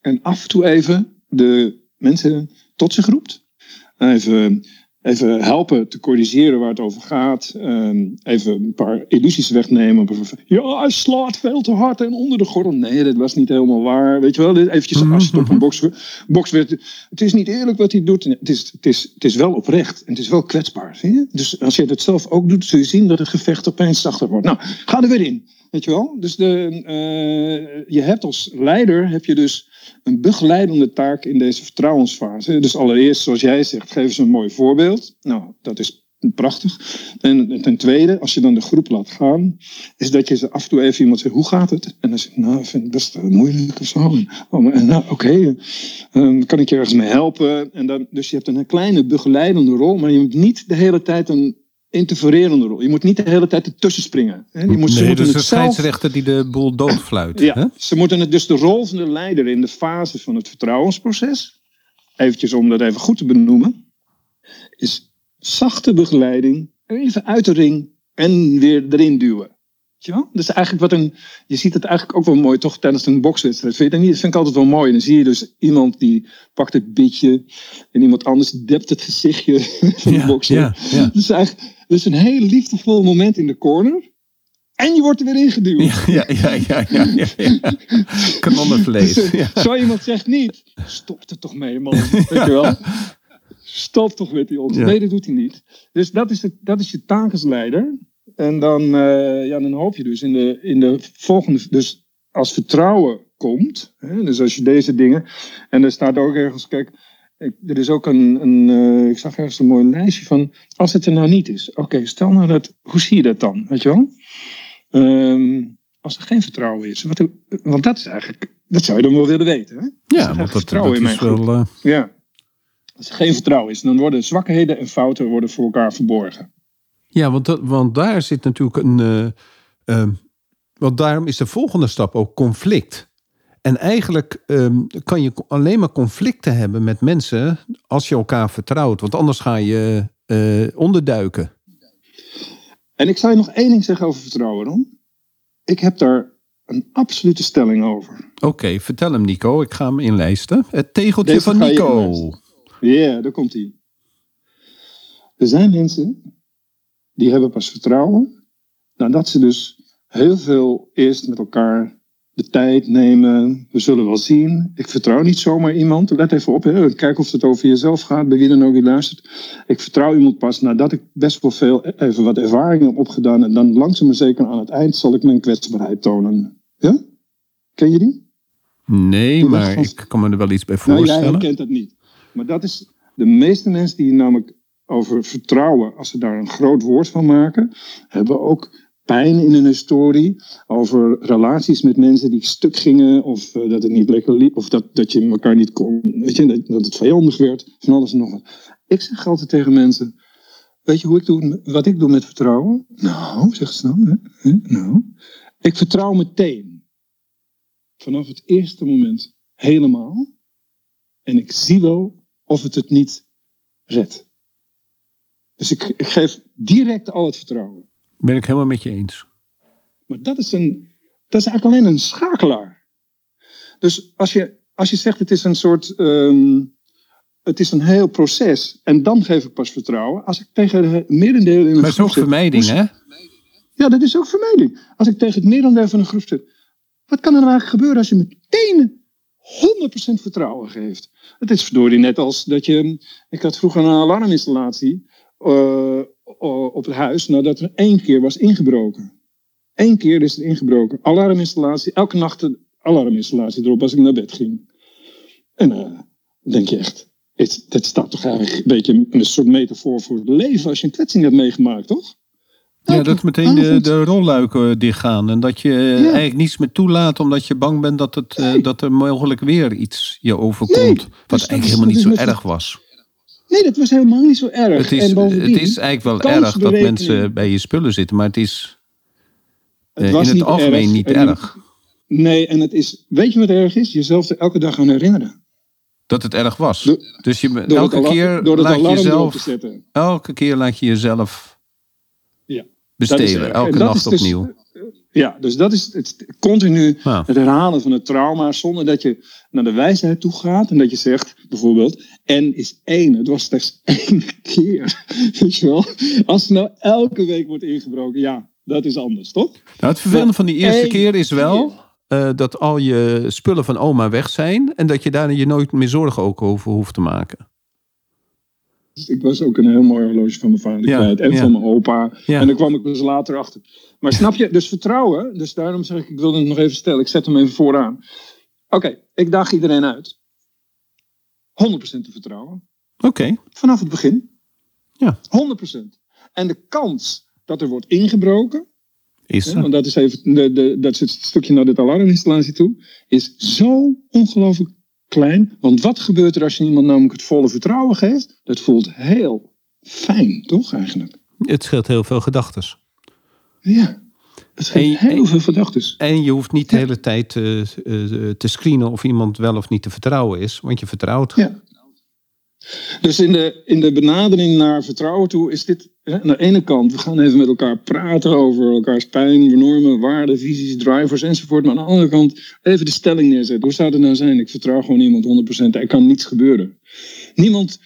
en af en toe even de mensen tot zich roept. Even even helpen te corrigeren waar het over gaat. Ehm, even een paar illusies wegnemen. Ja, hij slaat veel te hard en onder de gordel. Nee, dat was niet helemaal waar. Weet je wel, eventjes mhm, als je op een box, box werd. Het is niet eerlijk wat hij doet. Het is, het, is, het is wel oprecht en het is wel kwetsbaar. Zie je? Dus als je het zelf ook doet, zul je zien dat het gevecht opeens zachter wordt. Nou, ga er weer in. Weet je wel? Dus de, uh, je hebt als leider heb je dus een begeleidende taak in deze vertrouwensfase. Dus allereerst, zoals jij zegt, geef ze een mooi voorbeeld. Nou, dat is prachtig. En ten tweede, als je dan de groep laat gaan, is dat je ze af en toe even iemand zegt, hoe gaat het? En dan zeg je, nou, ik vind het best moeilijk of zo. Oh, nou, oké, kan ik je ergens mee helpen? En dan, dus je hebt een kleine begeleidende rol, maar je moet niet de hele tijd een interfererende rol. Je moet niet de hele tijd ertussen springen. Hè? Je moet, nee, dus de scheidsrechter die de boel doodfluit. Ja, hè? ze moeten het dus de rol van de leider in de fase van het vertrouwensproces, eventjes om dat even goed te benoemen, is zachte begeleiding, even uit de ring en weer erin duwen. Ja? Dus eigenlijk wat een, je ziet het eigenlijk ook wel mooi toch tijdens een bokswedstrijd. Vind je dat niet? Dat vind ik altijd wel mooi. Dan zie je dus iemand die pakt het bitje en iemand anders dept het gezichtje (laughs) van de bokser. Ja, ja. Dus eigenlijk, dus een heel liefdevol moment in de corner. En je wordt er weer ingeduwd. Ja, ja, ja, ja, ja, ja, Kanonnenvlees. Dus, Zo iemand zegt niet. Stop er toch mee, man. Weet je wel? Stop toch met die onzin. Nee, dat doet hij niet. Dus dat is, het, dat is je taak als leider. En dan, eh, ja, dan hoop je dus in de, in de volgende... Dus als vertrouwen komt, hè, dus als je deze dingen... En er staat ook ergens, kijk, er is ook een, een eh, ik zag ergens een mooi lijstje van... Als het er nou niet is, oké, stel nou dat... Hoe zie je dat dan, weet je wel? Ehm, als er geen vertrouwen is. Wat, want dat is eigenlijk... Dat zou je dan wel willen weten, hè? Ja, want dat, vertrouwen dat in is wel... eh, Ja. Als er geen vertrouwen is, dan worden zwakheden en fouten worden voor elkaar verborgen. Ja, want, dat, want daar zit natuurlijk een. ehm, want daarom is de volgende stap ook conflict. En eigenlijk ehm, kan je alleen maar conflicten hebben met mensen als je elkaar vertrouwt. Want anders ga je eh, onderduiken. En ik zou je nog één ding zeggen over vertrouwen, Ron. Ik heb daar een absolute stelling over. Oké, vertel hem Nico. Ik ga hem inlijsten. Het tegeltje Deze van Nico. Ja, daar komt hij. Er zijn mensen die hebben pas vertrouwen nadat ze dus heel veel eerst met elkaar de tijd nemen. We zullen wel zien. Ik vertrouw niet zomaar iemand. Let even op. Hè. Kijk of het over jezelf gaat. Bij wie dan ook die luistert. Ik vertrouw iemand pas nadat ik best wel veel even wat ervaring heb opgedaan. En dan langzaam maar zeker aan het eind zal ik mijn kwetsbaarheid tonen. Ja? Ken je die? Nee, maar van- ik kan me er wel iets bij Nou, jij voorstellen. herkent dat niet. Maar dat is de meeste mensen die namelijk over vertrouwen, als ze daar een groot woord van maken, hebben ook pijn in hun historie over relaties met mensen die stuk gingen of eh, dat het niet lekker liep of dat, dat je elkaar niet kon, weet je, dat, het vijandig werd, van alles en nog wat. Ik zeg altijd tegen mensen, weet je hoe ik doe, wat ik doe met vertrouwen? Nou, zeg ze dan, hè? Nou, ik vertrouw meteen. Vanaf het eerste moment helemaal. En ik zie wel of het het niet redt. Dus ik geef direct al het vertrouwen. Ben ik helemaal met je eens. Maar dat is, een, dat is eigenlijk alleen een schakelaar. Dus als je, als je zegt het is een soort. ehm, het is een heel proces. En dan geef ik pas vertrouwen. Als ik tegen het merendeel in een Maar het is groep ook vermijding, hè? Ja, dat is ook vermijding. Als ik tegen het merendeel van een groep zit. Wat kan er nou eigenlijk gebeuren als je meteen 100% vertrouwen geeft? Het is verdorie net als dat je... Ik had vroeger een alarminstallatie eh, op het huis nadat er één keer was ingebroken. Eén keer is er ingebroken. Alarminstallatie, elke nacht een alarminstallatie erop als ik naar bed ging. En eh, dan denk je echt, het, dat staat toch eigenlijk een beetje een soort metafoor voor het leven als je een kwetsing hebt meegemaakt, toch? Ja, dat meteen de, de rolluiken dichtgaan. En dat je eh, Ja. eigenlijk niets meer toelaat omdat je bang bent dat, het, eh, dat er mogelijk weer iets je overkomt. Nee, wat dus eigenlijk is- helemaal niet dat zo erg was. Nee, dat was helemaal niet zo erg. Het is, en bovendien, het is eigenlijk wel erg dat mensen bij je spullen zitten, maar het is Het eh, was in het algemeen erg. niet En- erg. Nee, en het is, weet je wat erg is? Jezelf er elke dag aan herinneren. Dat het erg was. Dus je, elke keer door laat je jezelf, elke keer laat je jezelf Ja. Bestelen. Elke nacht dus- opnieuw. Ja, dus dat is het continu Ja. het herhalen van het trauma zonder dat je naar de wijsheid toe gaat en dat je zegt bijvoorbeeld N is één. Het was slechts (laughs) één keer. Weet je wel? Als er nou elke week wordt ingebroken, ja, dat is anders, toch? Nou, het vervelende van die eerste keer is wel eh, dat al je spullen van oma weg zijn. En dat je daar je nooit meer zorgen ook over hoeft te maken. Dus ik was ook een heel mooi horloge van mijn vader kwijt. En van mijn opa. En daar kwam ik dus later achter. Maar snap je, dus vertrouwen. Dus daarom zeg ik, ik wilde het nog even stellen. Ik zet hem even vooraan. Oké, ik daag iedereen uit. 100% te vertrouwen. Oké. Vanaf het begin. Ja. 100%. En de kans dat er wordt ingebroken. Is Hè, want dat is, even, de, de, dat is het stukje naar dit alarminstallatie toe. Is zo ongelooflijk klein. Want wat gebeurt er als je iemand namelijk het volle vertrouwen geeft? Dat voelt heel fijn, toch eigenlijk? Het scheelt heel veel gedachtes. Ja. Het En- heel en- veel gedachtes. En je hoeft niet de hele tijd eh, te screenen of iemand wel of niet te vertrouwen is. Want je vertrouwt. Ja. Dus in de, in de benadering naar vertrouwen toe is dit hè, aan de ene kant, we gaan even met elkaar praten over elkaars pijn, normen, waarden, visies, drivers enzovoort. Maar aan de andere kant even de stelling neerzetten. Hoe zou het nou zijn? Ik vertrouw gewoon iemand 100%. Er kan niets gebeuren. Niemand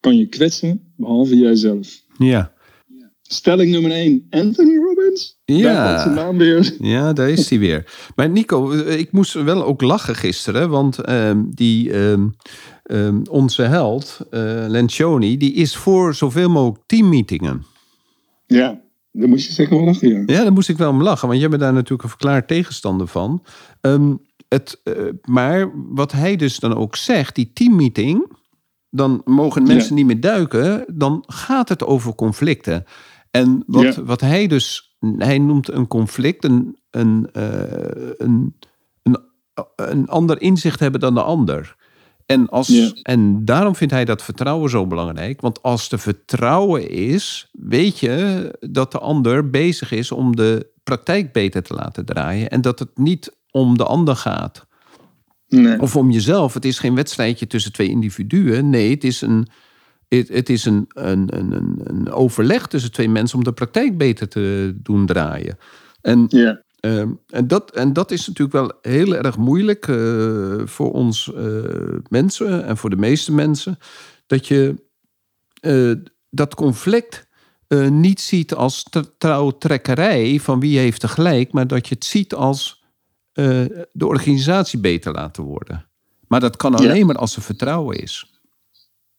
kan je kwetsen, behalve jijzelf. Ja. Stelling nummer 1. Anthony Robbins. Ja. Daar naam weer. Ja, daar is hij weer. Maar Nico, eh, ik moest wel ook lachen gisteren. Want ehm, die, ehm, ehm, onze held, eh Lencioni, die is voor zoveel mogelijk teammeetingen. Ja, daar moest je zeker wel lachen, ja. Ja, daar moest ik wel om lachen. Want jij bent daar natuurlijk een verklaard tegenstander van. Ehm, het, eh, maar wat hij dus dan ook zegt, die teammeeting... dan mogen mensen Ja. niet meer duiken. Dan gaat het over conflicten. En wat, Ja. wat hij dus... Hij noemt een conflict een, een, eh, een, een, een ander inzicht hebben dan de ander. En, als, Ja. en daarom vindt hij dat vertrouwen zo belangrijk. Want als er vertrouwen is, weet je dat de ander bezig is om de praktijk beter te laten draaien. En dat het niet om de ander gaat. Nee. Of om jezelf. Het is geen wedstrijdje tussen twee individuen. Nee, het is een, het, het is een, een, een, een, een overleg tussen twee mensen om de praktijk beter te doen draaien. En Ja. Ehm, en, dat, en dat is natuurlijk wel heel erg moeilijk eh, voor ons eh, mensen en voor de meeste mensen. Dat je eh, dat conflict niet ziet als tr- trouwtrekkerij van wie heeft er gelijk, maar dat je het ziet als de organisatie beter laten worden. Maar dat kan alleen maar als er vertrouwen is.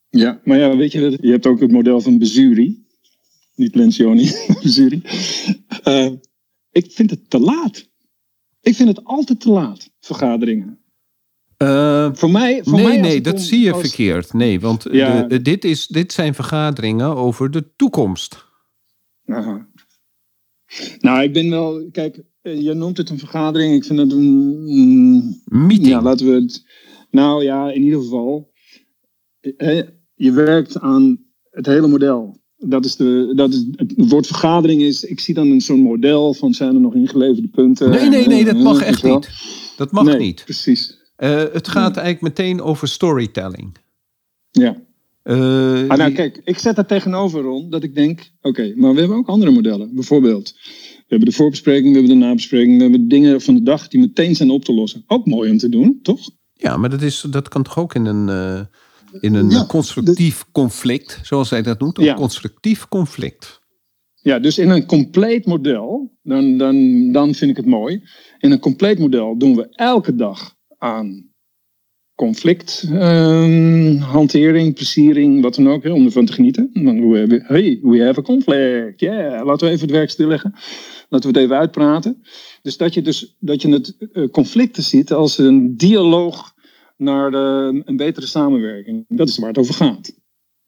Ja, maar ja, weet je, je hebt ook het model van Bezuri. Niet Lencioni, (laughs) Bezuri. Eh, ik vind het te laat. Ik vind het altijd te laat, vergaderingen. Eh, Voor mij, voor nee, mij nee, dat om- zie je als- verkeerd. Nee, want Ja. de- dit, is, dit zijn vergaderingen over de toekomst. Aha. Nou, ik ben wel, kijk, eh, je noemt het een vergadering. Ik vind het een, mm, Meeting. ja, laten we het, nou ja, in ieder geval, eh, je werkt aan het hele model. Dat is de, dat is, het woord vergadering is, ik zie dan een zo'n model van zijn er nog ingeleverde punten. Nee, nee, nee, dat Eh, mag echt niet. Dat mag nee, niet. precies. Eh, het gaat eigenlijk meteen over storytelling. Ja. Eh, Ah, nou, kijk, ik zet daar tegenover, Ron, dat ik denk, oké, maar we hebben ook andere modellen. Bijvoorbeeld, we hebben de voorbespreking, we hebben de nabespreking, we hebben dingen van de dag die meteen zijn op te lossen. Ook mooi om te doen, toch? ja, maar dat, is, dat kan toch ook in een, in een Ja, constructief conflict, zoals hij dat noemt. Een Ja. constructief conflict. Ja, dus in een compleet model, dan, dan, dan vind ik het mooi. In een compleet model doen we elke dag aan conflict, ehm, hantering, pleziering, wat dan ook, om ervan te genieten. Want we hebben, hey, we have a conflict, yeah, laten we even het werk stilleggen. Laten we het even uitpraten. Dus dat je, dus, dat je het eh, conflicten ziet als een dialoog naar een betere samenwerking. Dat is waar het over gaat.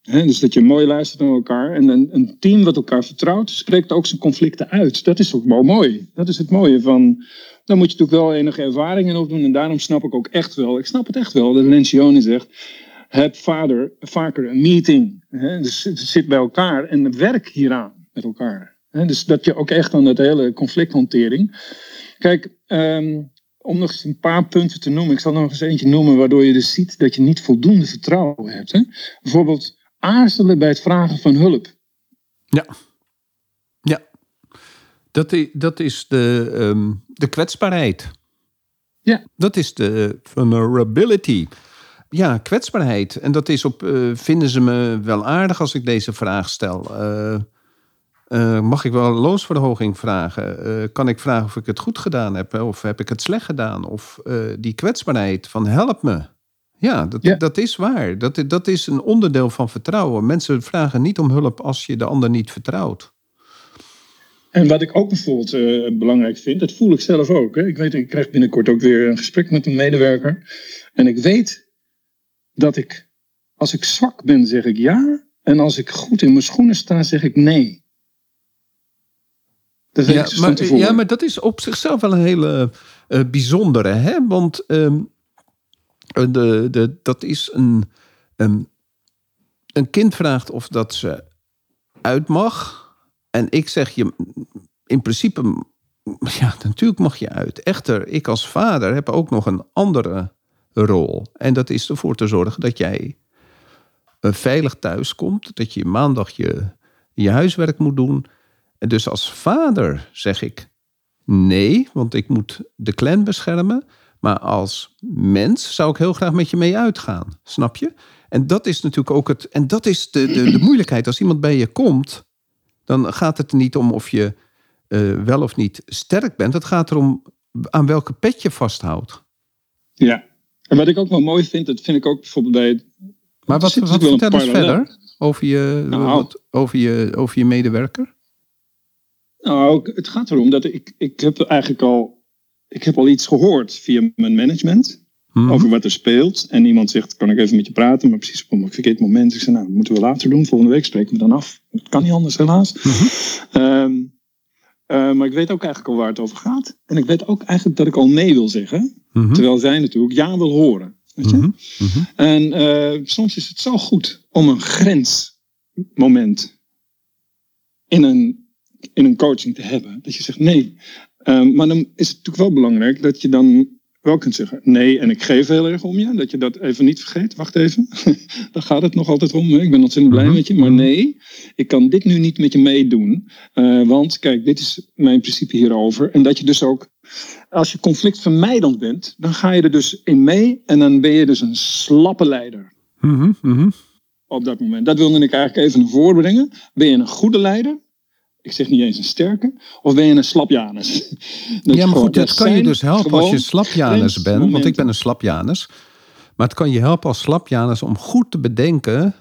Dus dat je mooi luistert naar elkaar. En een, een team wat elkaar vertrouwt, spreekt ook zijn conflicten uit. Dat is ook wel mooi. Dat is het mooie van. Dan moet je natuurlijk wel enige ervaring in opdoen. En daarom snap ik ook echt wel. Ik snap het echt wel. Dat Lencioni zegt. Heb vader, vaker een meeting. Hè, dus zit bij elkaar en werk hieraan met elkaar. Dus dat je ook echt aan dat hele conflicthantering. Kijk, ehm, om nog eens een paar punten te noemen. Ik zal nog eens eentje noemen waardoor je dus ziet dat je niet voldoende vertrouwen hebt. Hè? Bijvoorbeeld aarzelen bij het vragen van hulp. Ja. Ja. Dat is, dat is de, ehm, de kwetsbaarheid. Ja. Dat is de vulnerability. Ja, kwetsbaarheid. En dat is op. eh, vinden ze me wel aardig als ik deze vraag stel? Eh, eh, mag ik wel een loonsverhoging vragen? Eh, kan ik vragen of ik het goed gedaan heb? hè? Of heb ik het slecht gedaan? Of eh, die kwetsbaarheid van help me. Ja, dat, Ja. dat is waar. Dat, dat is een onderdeel van vertrouwen. Mensen vragen niet om hulp als je de ander niet vertrouwt. En wat ik ook bijvoorbeeld belangrijk vind, dat voel ik zelf ook. Hè. Ik weet, ik krijg binnenkort ook weer een gesprek met een medewerker. En ik weet dat ik, als ik zwak ben, zeg ik ja. En als ik goed in mijn schoenen sta, zeg ik nee. Dat Ja dus maar, tevoren. ja, maar dat is op zichzelf wel een hele eh, bijzondere. Hè? Want ehm, de, de, dat is een, een. Een kind vraagt of dat ze uit mag. En ik zeg je, in principe, ja, natuurlijk mag je uit. Echter, ik als vader heb ook nog een andere rol. En dat is ervoor te zorgen dat jij eh, veilig thuis komt. Dat je maandag je, je huiswerk moet doen. En dus als vader zeg ik nee, want ik moet de clan beschermen. Maar als mens zou ik heel graag met je mee uitgaan. Snap je? En dat is natuurlijk ook het. En dat is de, de, de moeilijkheid. Als iemand bij je komt, dan gaat het er niet om of je wel of niet sterk bent. Het gaat erom aan welke pet je vasthoudt. Ja, en wat ik ook wel mooi vind, dat vind ik ook bijvoorbeeld bij. Maar wat, wat vertel eens verder over je, nou, over, je, over je medewerker? Nou, het gaat erom dat ik, ik heb eigenlijk al, ik heb al iets gehoord via mijn management. Mhm. Over wat er speelt. En iemand zegt, kan ik even met je praten? Maar precies op een verkeerd moment. Ik zeg, nou, dat moeten we later doen. Volgende week spreken we dan af. Dat kan niet anders, helaas. Mhm. Ehm, eh, maar ik weet ook eigenlijk al waar het over gaat. En ik weet ook eigenlijk dat ik al nee wil zeggen. Mhm. Terwijl zij natuurlijk ja wil horen. Weet je? En uh, soms is het zo goed om een grensmoment in een, in een coaching te hebben. Dat je zegt nee. Um, maar dan is het natuurlijk wel belangrijk dat je dan wel kunt zeggen nee en ik geef heel erg om je. Dat je dat even niet vergeet. Wacht even. (laughs) Daar gaat het nog altijd om. Hè? Ik ben ontzettend blij mhm. met je. Maar nee, ik kan dit nu niet met je meedoen. Uh, want kijk, dit is mijn principe hierover. En dat je dus ook, als je conflictvermijdend bent, dan ga je er dus in mee. En dan ben je dus een slappe leider. Mm -hmm. Op dat moment. Dat wilde ik eigenlijk even naar voren brengen. Ben je een goede leider? Ik zeg niet eens een sterke, of ben je een slapjanus? (laughs) ja, maar goed, dat kan je dus helpen als je slapjanus bent, want ik ben een slapjanus. Maar het kan je helpen als slapjanus om goed te bedenken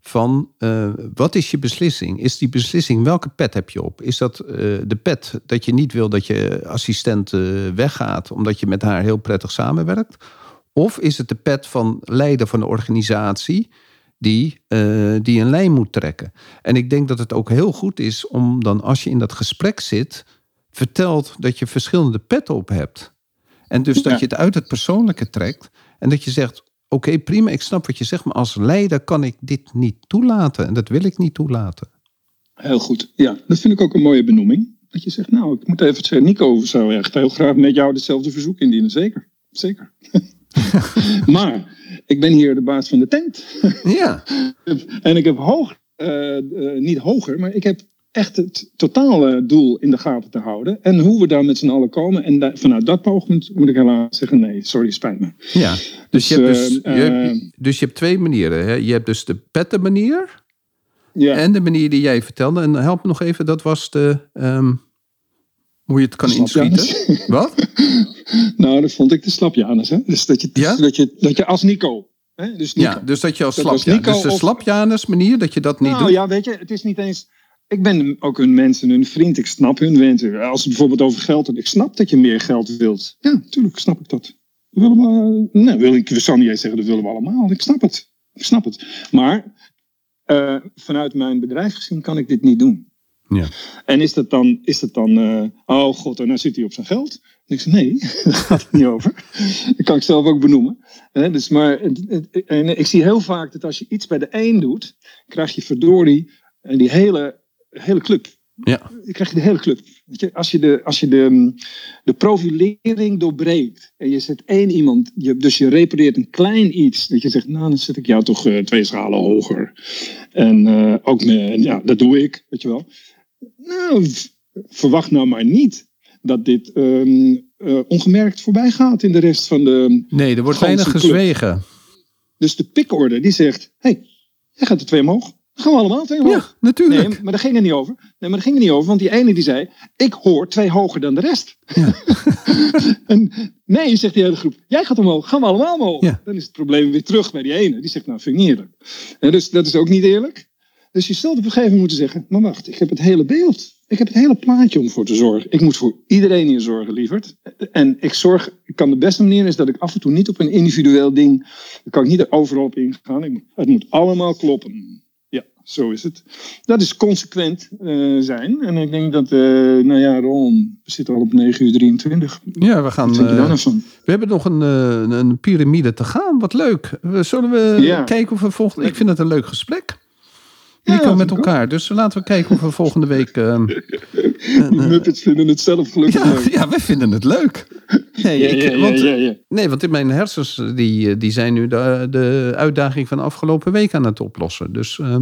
van uh, wat is je beslissing? Is die beslissing, welke pet heb je op? Is dat uh, de pet dat je niet wil dat je assistent uh, weggaat omdat je met haar heel prettig samenwerkt? Of is het de pet van leider van de organisatie die, uh, die een lijn moet trekken. En ik denk dat het ook heel goed is om dan als je in dat gesprek zit, vertelt dat je verschillende petten op hebt. En dus dat je het uit het persoonlijke trekt en dat je zegt: Oké, prima, ik snap wat je zegt, maar als leider kan ik dit niet toelaten en dat wil ik niet toelaten. Heel goed. Ja, dat vind ik ook een mooie benoeming. Dat je zegt, nou, ik moet even zeggen, Nico zou echt heel graag met jou hetzelfde verzoek indienen. Zeker, zeker. (laughs) (laughs) maar ik ben hier de baas van de tent. (laughs) Ja. en ik heb hoog, uh, uh, niet hoger, maar ik heb echt het totale doel in de gaten te houden. En hoe we daar met z'n allen komen. En da vanuit dat oogpunt moet ik helaas zeggen: nee, sorry, spijt me. Ja, dus, dus, je, hebt dus, uh, je, hebt, dus je hebt twee manieren. Hè? Je hebt dus de petten manier. Ja. En de manier die jij vertelde. En help me nog even, dat was de. Um, hoe je het kan inschieten. Wat? nou, dat vond ik de slapjanus. Hè? Dus dat je, ja? dat je, dat je als Nico. Hè? Dus Nico. Ja, dus dat je als slapjanus. Dus de of... slapjanus manier, dat je dat niet nou, doet. ja, weet je, het is niet eens... Ik ben ook hun mensen, hun vriend. Ik snap hun wensen. Als het bijvoorbeeld over geld gaat. Ik snap dat je meer geld wilt. Ja, natuurlijk snap ik dat. willen we, nee, wil ik, we zou niet eens zeggen, dat willen we allemaal. Ik snap het. Ik snap het. Maar uh, vanuit mijn bedrijf gezien kan ik dit niet doen. Ja. En is dat dan, is dat dan uh, oh god, en nou zit hij op zijn geld? En ik zeg, nee, (laughs) daar gaat het niet over. Dat kan ik zelf ook benoemen. dus maar, en ik zie heel vaak dat als je iets bij de een doet, krijg je verdorie en die hele, hele club. Ja. Dan krijg je de hele club. Als je, de, als je de, de profilering doorbreekt en je zet één iemand, je, dus je repareert een klein iets, dat je zegt, nou dan zet ik jou toch uh, twee schalen hoger. En uh, ook, ja, dat doe ik, weet je wel. Nou, verwacht nou maar niet dat dit um, uh, ongemerkt voorbij gaat in de rest van de. Nee, er wordt weinig gezwegen. Dus de pikorde die zegt: hé, hey, jij gaat er twee omhoog. Dan gaan we allemaal twee omhoog. Ja, natuurlijk. Nee, maar daar ging het niet over. Nee, maar daar ging het niet over, want die ene die zei: ik hoor twee hoger dan de rest. Ja. (laughs) en nee, zegt die hele groep: jij gaat omhoog, gaan we allemaal omhoog. Ja. Dan is het probleem weer terug bij die ene. Die zegt: nou, vind ik niet eerlijk. En dus dat is ook niet eerlijk. Dus je zult op een gegeven moment moeten zeggen: maar wacht, ik heb het hele beeld. Ik heb het hele plaatje om voor te zorgen. Ik moet voor iedereen hier zorgen, lieverd. En ik zorg, ik kan de beste manier is dat ik af en toe niet op een individueel ding, dan kan ik niet er overal op ingaan. Ik, het moet allemaal kloppen. Ja, zo is het. Dat is consequent uh, zijn. En ik denk dat, uh, nou ja, Ron, we zitten al op 9 uur 23. Ja, we gaan. Uh? We hebben nog een, een piramide te gaan. Wat leuk. Zullen we ja. kijken of we volgende. Ik vind het een leuk gesprek. Nico ja, met elkaar. Dus laten we kijken of we volgende week. (laughs) Uh, uh, Muppets vinden het zelf gelukkig ja, leuk. (laughs) Ja, wij vinden het leuk. Nee, ja, ik, want, nee want in mijn hersens die, die zijn nu de, de uitdaging van de afgelopen week aan het oplossen. Dus, uh,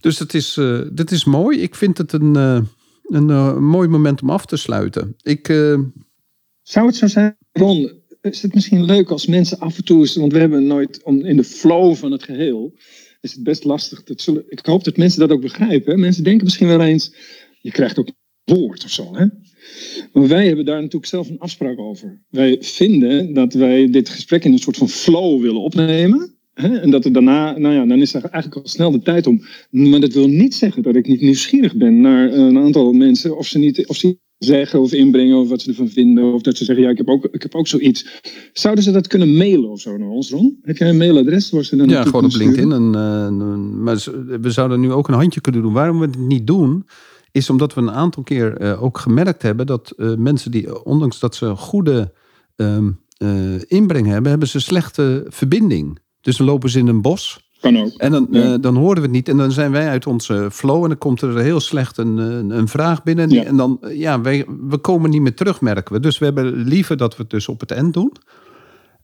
dus dat, is, uh, dat is mooi. Ik vind het een, uh, een uh, mooi moment om af te sluiten. Ik, Zou het zo zijn, Ron? Is het misschien leuk als mensen af en toe, want we hebben nooit om, in de flow van het geheel is het best lastig. Dat zullen, ik hoop dat mensen dat ook begrijpen. Mensen denken misschien wel eens, je krijgt ook woord of zo. Hè? Maar wij hebben daar natuurlijk zelf een afspraak over. Wij vinden dat wij dit gesprek in een soort van flow willen opnemen. Hè? En dat er daarna, nou ja, dan is er eigenlijk al snel de tijd om. Maar dat wil niet zeggen dat ik niet nieuwsgierig ben naar een aantal mensen. Of ze niet, of ze zeggen of inbrengen of wat ze ervan vinden. Of dat ze zeggen, ja, ik heb ook, ik heb ook zoiets. Zouden ze dat kunnen mailen of zo naar ons, Ron? Heb jij een mailadres waar ze dan Ja, gewoon op LinkedIn. En, uh, maar we zouden nu ook een handje kunnen doen. Waarom we het niet doen, is omdat we een aantal keer uh, ook gemerkt hebben dat uh, mensen die, ondanks dat ze goede um, inbreng hebben, hebben ze slechte verbinding. Dus dan lopen ze in een bos. Kan ook. En dan, ja. uh, dan horen we het niet. En dan zijn wij uit onze flow. En dan komt er heel slecht een, een, een vraag binnen. Ja. En dan, ja, wij, we komen niet meer terug, merken we. Dus we hebben liever dat we het dus op het eind doen.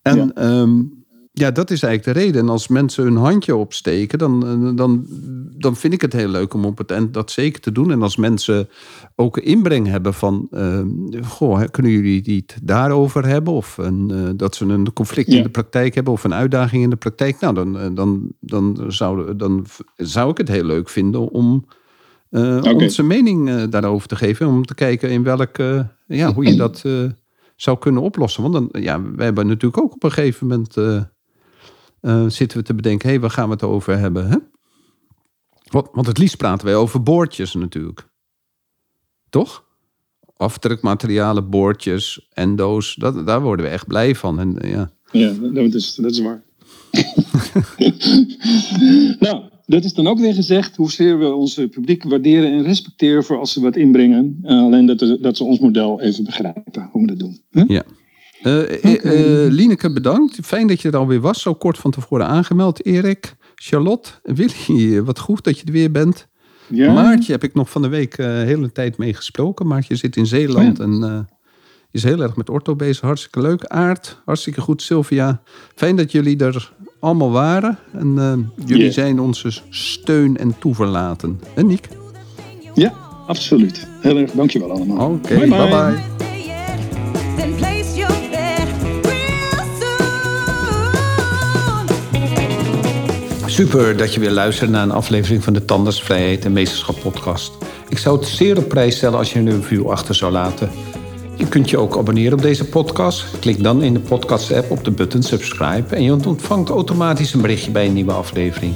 En ja. Um, ja, dat is eigenlijk de reden. En als mensen hun handje opsteken, dan, dan, dan vind ik het heel leuk om op het eind dat zeker te doen. En als mensen ook een inbreng hebben van, uh, goh, kunnen jullie het daarover hebben? Of een, uh, dat ze een conflict ja. in de praktijk hebben of een uitdaging in de praktijk. Nou, dan, dan, dan, zou, dan zou ik het heel leuk vinden om uh, okay. onze mening daarover te geven. Om te kijken in welke, ja, hoe je dat zou kunnen oplossen. Want dan, ja, wij hebben natuurlijk ook op een gegeven moment uh, zitten we te bedenken, hé, hey, waar gaan we het over hebben? Hè? Want, want het liefst praten wij over boordjes natuurlijk. Toch? Afdrukmaterialen, boordjes, endo's, dat, daar worden we echt blij van. En, ja. ja, dat is, dat is waar. (laughs) nou, dat is dan ook weer gezegd hoezeer we ons publiek waarderen en respecteren voor als ze wat inbrengen. Uh, alleen dat, dat ze ons model even begrijpen hoe we dat doen. Huh? Ja. Uh, okay. uh, Lineke, bedankt. Fijn dat je er alweer was. Zo kort van tevoren aangemeld, Erik. Charlotte, Willy, wat goed dat je er weer bent. Ja. Maartje heb ik nog van de week uh, hele tijd mee gesproken. Maartje zit in Zeeland oh, ja. en is heel erg met ortho bezig. Hartstikke leuk. Aard, hartstikke goed. Sylvia, fijn dat jullie er allemaal waren. En jullie yeah. zijn onze steun en toeverlaten. En Niek? Ja, absoluut. Heel erg dankjewel allemaal. Oké, okay, bye bye. bye. Super dat je weer luistert naar een aflevering van de Tandartsvrijheid en Meesterschap podcast. Ik zou het zeer op prijs stellen als je een review achter zou laten. Je kunt je ook abonneren op deze podcast. Klik dan in de podcast-app op de button subscribe en je ontvangt automatisch een berichtje bij een nieuwe aflevering.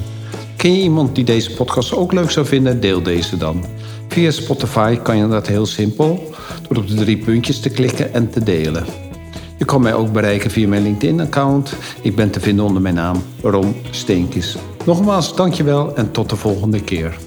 Ken je iemand die deze podcast ook leuk zou vinden? Deel deze dan. Via Spotify kan je dat heel simpel door op de drie puntjes te klikken en te delen. Je kan mij ook bereiken via mijn LinkedIn-account. Ik ben te vinden onder mijn naam Ron Steenkis. Nogmaals, dankjewel en tot de volgende keer.